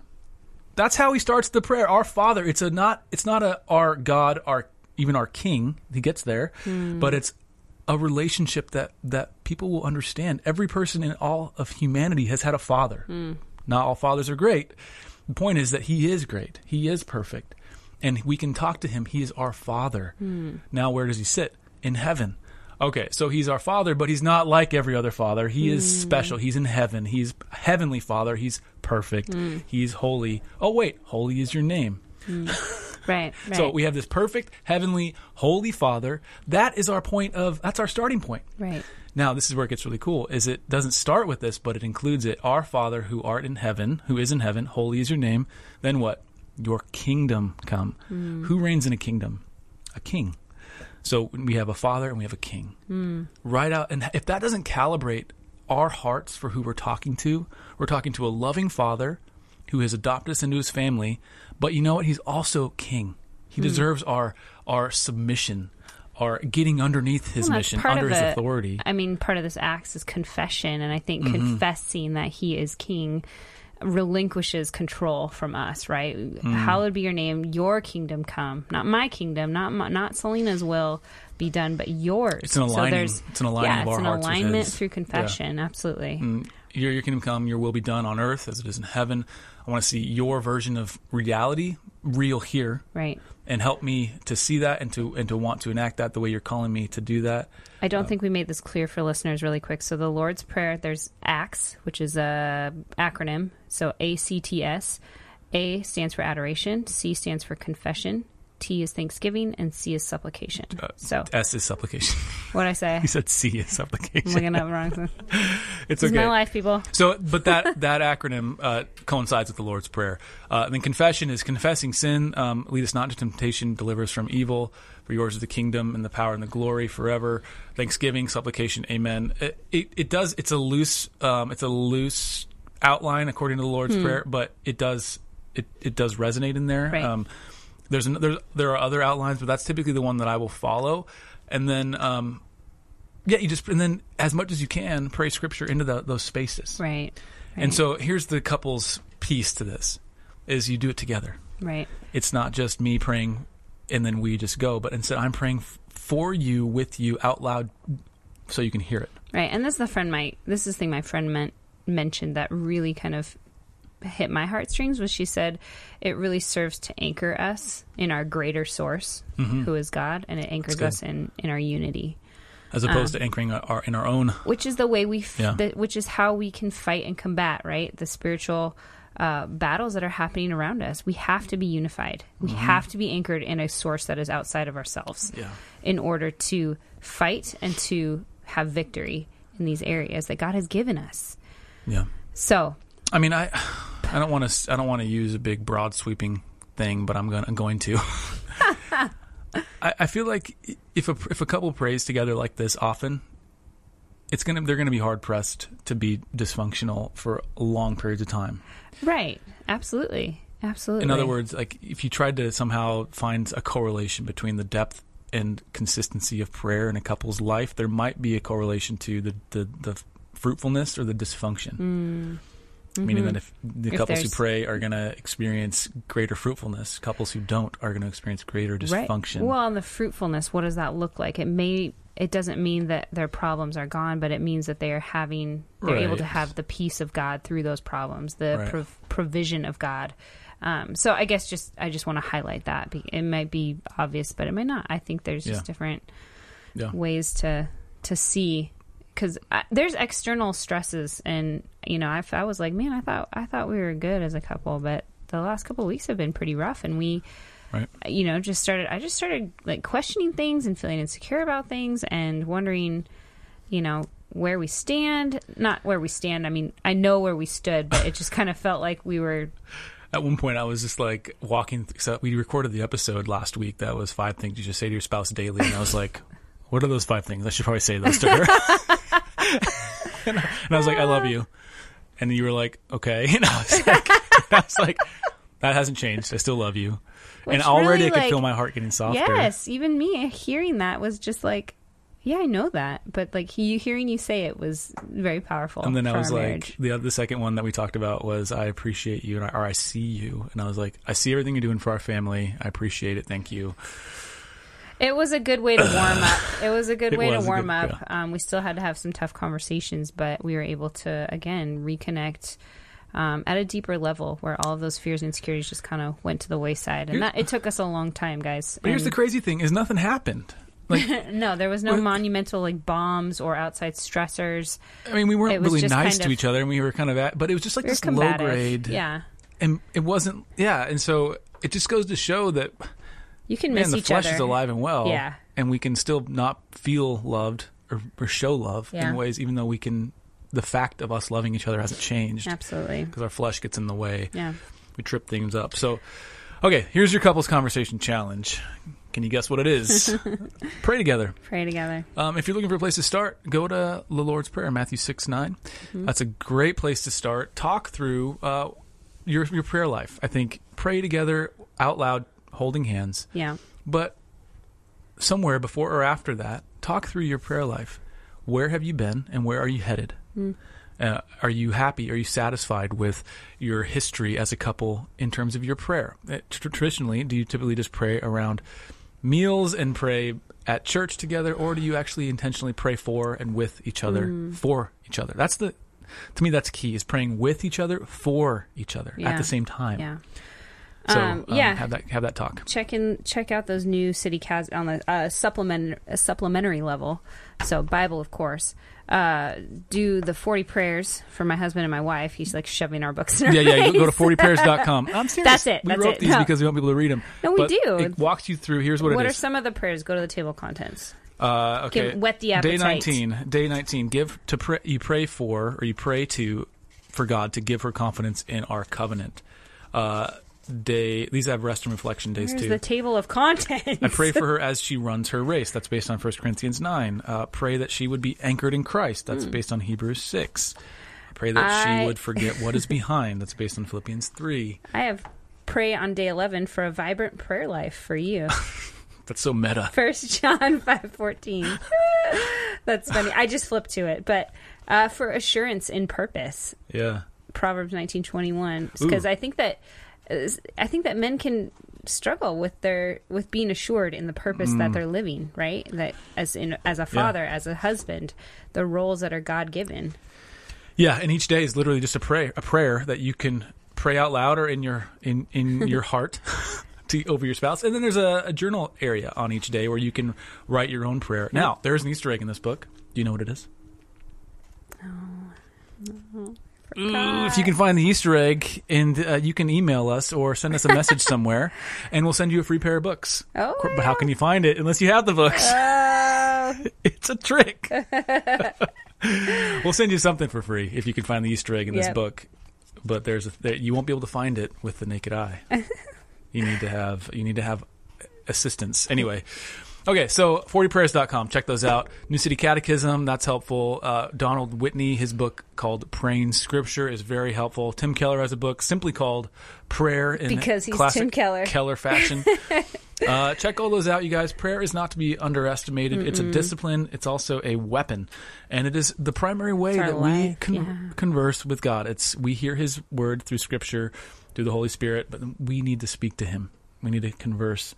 That's how he starts the prayer. Our Father. It's a not it's not a our God, our even our King. He gets there, mm. but it's a relationship that that people will understand. Every person in all of humanity has had a father. Hmm. Not all fathers are great. The point is that he is great. He is perfect. And we can talk to him. He is our father. Hmm. Now where does he sit? In heaven. Okay, so he's our father, but he's not like every other father. He is hmm. special. He's in heaven. He's heavenly father. He's perfect. He's holy. Oh wait, holy is your name. Right. right. So we have this perfect, heavenly, holy Father. That is our point of. That's our starting point. right. Now, this is where it gets really cool. Is it doesn't start with this, but it includes it. Our Father who art in heaven, who is in heaven, holy is your name. Then what? Your kingdom come. Hmm. Who reigns in a kingdom? A king. So we have a father and we have a king. Hmm. Right out, and if that doesn't calibrate our hearts for who we're talking to, we're talking to a loving father who has adopted us into his family. But you know what? He's also king. He deserves our our submission, our getting underneath his Well, mission, under his it. authority. I mean, part of this acts is confession, and I think Mm-hmm. confessing that He is King relinquishes control from us. Right? Mm. Hallowed be Your name. Your kingdom come, not my kingdom, not my, not Selena's will be done, but yours. It's an aligning- there's, it's an aligning yeah, it's an alignment through Yeah. confession. Absolutely. Mm, Your, your kingdom come, your will be done on earth as it is in heaven. I want to see your version of reality real here Right. and help me to see that and to and to want to enact that the way you're calling me to do that. I don't uh, think we made this clear for listeners really quick. So the Lord's Prayer, there's ACTS, which is a acronym. So A C T S. A stands for adoration, C stands for confession, T is thanksgiving, and C is supplication. so S is supplication. what I say? he said C is supplication. I'm looking up wrong. This It's is okay. my life, people. So, but that that acronym uh, coincides with the Lord's Prayer. Uh, and then confession is confessing sin. Um, lead us not into temptation, deliver us from evil. For yours is the kingdom and the power and the glory forever. Thanksgiving, supplication, amen. It it, it does. It's a loose. Um, it's a loose outline according to the Hmm. Lord's Prayer, but it does it it does resonate in there. Right. Um, there's, an, there's there are other outlines, but that's typically the one that I will follow. And then um, yeah, you just and then as much as you can pray scripture into the, those spaces. Right. And so here's the couple's piece to this is you do it together. Right. It's not just me praying and then we just go, but instead I'm praying f- for you with you out loud so you can hear it. Right. And this is the friend my this is the thing my friend meant mentioned that really kind of hit my heartstrings was she said it really serves to anchor us in our greater source, who is God, and it anchors Mm-hmm. us in in our unity. As opposed to anchoring our, in our own which is the way we f- Yeah. the, which is how we can fight and combat right the spiritual uh, battles that are happening around us we have to be unified we have to be anchored in a source that is outside of ourselves Yeah. in order to fight and to have victory in these areas that god has given us yeah. so I mean, I I don't want to I don't want to use a big broad sweeping thing, but I'm going I'm going to. I, I feel like if a if a couple prays together like this often, it's gonna they're gonna be hard pressed to be dysfunctional for long periods of time. right absolutely absolutely In other words, like if you tried to somehow find a correlation between the depth and consistency of prayer in a couple's life, there might be a correlation to the the, the fruitfulness or the dysfunction. Mm. Meaning that if the Mm-hmm. If couples who pray are going to experience greater fruitfulness, couples who don't are going to experience greater dysfunction. Right. Well, and the fruitfulness, what does that look like? It may it doesn't mean that their problems are gone, but it means that they are having they're able to have the peace of God through those problems, the Right. prov- provision of God. Um, so I guess just I just want to highlight that. It might be obvious, but it may not. I think there's just Yeah. different yeah. ways to to see because there's external stresses and you know I, I was like man i thought i thought we were good as a couple but the last couple of weeks have been pretty rough and we Right. you know just started i just started like questioning things and feeling insecure about things and wondering you know where we stand not where we stand i mean i know where we stood but it just kind of felt like we were At one point, I was just like walking. So uh, we recorded the episode last week. That was five things you should say to your spouse daily, and I was like, "What are those five things?" I should probably say those to her. and, I, and I was like, "I love you," and you were like, "Okay," and I was like, I was like "That hasn't changed. I still love you." and already really, I could like- feel my heart getting softer. yes even me hearing that was just like yeah i know that but like you hearing you say it was very powerful And then I was like, marriage. the the second one that we talked about was, I appreciate you, and I, or I see you, and I was like, I see everything you're doing for our family. I appreciate it. Thank you. It was a good way to warm up. It was a good It way to warm good- up. Um, we still had to have some tough conversations, but we were able to again reconnect um, at a deeper level, where all of those fears and insecurities just kind of went to the wayside. And that it took us a long time, guys. But here's the crazy thing: is nothing happened. Like, no, there was no Well- monumental like bombs or outside stressors. I mean, we weren't really nice to of- each other, and we were kind of at, but it was just like We this low grade, Yeah, and it wasn't, yeah. And so it just goes to show that you can miss the each flesh other. is alive and well, Yeah. and we can still not feel loved or, or show love Yeah. in ways, even though we can. The fact of us loving each other hasn't changed Absolutely. because our flesh gets in the way. Yeah. we trip things up. So, okay, here's your couples conversation challenge. Can you guess what it is? Pray together. Pray together. Um, if you're looking for a place to start, go to the Lord's Prayer, Matthew 6 9. That's a great place to start. Talk through uh, your, your prayer life. I think pray together out loud, holding hands. Yeah. But somewhere before or after that, talk through your prayer life. Where have you been and where are you headed? Uh, are you happy? Are you satisfied with your history as a couple in terms of your prayer? Uh, tr- traditionally, do you typically just pray around meals and pray at church together, or do you actually intentionally pray for and with each other for each other? That's the to me that's key is praying with each other for each other at the same time. Yeah. So Um, um, yeah. have that have that talk. check in check out those new city cas on the uh, supplement a supplementary level so bible of course uh, do the 40 prayers for my husband and my wife he's like shoving our books in our Yeah, yeah. Go, go to face. 40prayers.com. I'm serious. That's it, We that's wrote it. these No. because we want people to read them. No, we But do. It walks you through. Here's what, what it are some of the prayers go to the table contents Uh, okay. Give- whet the Day 19. Day 19. Give to pray. You pray for, or you pray to, for God to give her confidence in our covenant. Uh, day. These have rest and reflection days here's too. the table of contents I pray for her as she runs her race. That's based on 1 Corinthians 9. Uh, pray that she would be anchored in Christ. That's based on Hebrews 6. I pray that. I- she would forget what is behind. That's based on Philippians 3. i have pray on day 11 for a vibrant prayer life for you That's so meta. First John five fourteen. That's funny. I just flipped to it, but uh, for assurance in purpose, Yeah. Proverbs nineteen twenty one. Because I think that I think that men can struggle with their with being assured in the purpose Mm. that they're living. Right. That as in as a father, as a husband, the roles that are God given. Yeah, and each day is literally just a prayer, a prayer that you can pray out loud or in your in in your heart to over your spouse. And then there's a, a journal area on each day where you can write your own prayer. Now, there's an Easter egg in this book. Do you know what it is? Ooh, if you can find the Easter egg, and uh, you can email us or send us a message somewhere, and we'll send you a free pair of books. Oh, But how can you find it unless you have the books? Uh, It's a trick. we'll send you something for free if you can find the Easter egg in this book. But there's a, there, you won't be able to find it with the naked eye. you need to have you need to have assistance. Anyway, okay. So 40prayers.com. Check those out. New City Catechism. That's helpful. Uh, Donald Whitney, his book called Praying Scripture is very helpful. Tim Keller has a book simply called Prayer in Because he's classic Tim Keller. Keller fashion. Uh, check all those out, you guys. Prayer is not to be underestimated. It's a discipline. It's also a weapon, and it is the primary way that we con- yeah. converse with God. It's we hear His word through Scripture, through the Holy Spirit, but we need to speak to Him. We need to converse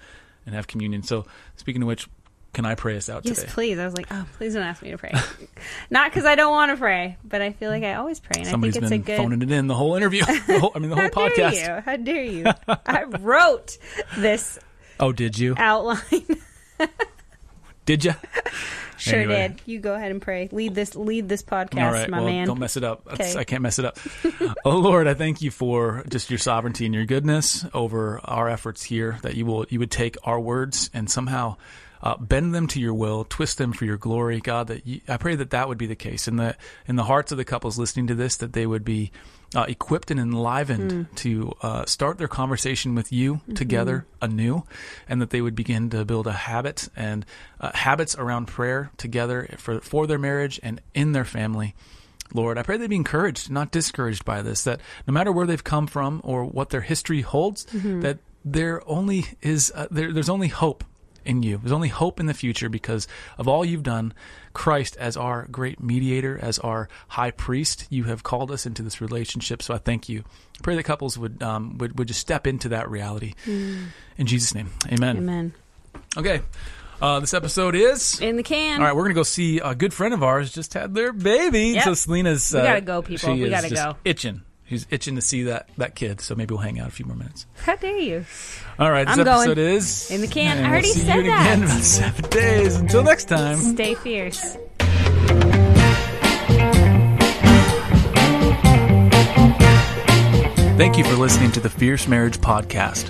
and have communion. So, speaking of which, can I pray us out Yes, today? Yes, please. I was like, oh, please don't ask me to pray. Not because I don't want to pray, but I feel like I always pray, and Somebody's I think been a good. phoning it in the whole interview. The whole, I mean, the whole How podcast. dare you? How dare you? I wrote this Oh, did you? outline. Did you? Sure Anyway. did. You go ahead and pray. Lead this. Lead this podcast, All right, my well, man. don't mess it up. Okay. I can't mess it up. oh Lord, I thank you for just your sovereignty and your goodness over our efforts here. That you will you would take our words and somehow uh, bend them to your will, twist them for your glory, God. That you, I pray that that would be the case in the in the hearts of the couples listening to this, that they would be uh, equipped and enlivened to uh, start their conversation with you together anew, and that they would begin to build a habit and uh, habits around prayer together for for their marriage and in their family. Lord, I pray they be encouraged, not discouraged by this, that no matter where they've come from or what their history holds, that there only is, uh, there, there's only hope in you. There's only hope in the future because of all you've done. Christ as our great mediator, as our high priest, you have called us into this relationship. So I thank you. I pray that couples would, um, would, would just step into that reality. In Jesus' name, amen. Amen. Okay. Uh, this episode is. In the can. All right, we're gonna go see a good friend of ours just had their baby. Yep. So Selena's. We uh, gotta go, people. We gotta go. Itching. She's itching to see that that kid. So maybe we'll hang out a few more minutes. How dare you? All right, this I'm going. episode is In the can. I we'll already see said you that. again in about seven days. Until next time. Stay fierce. Thank you for listening to the Fierce Marriage Podcast.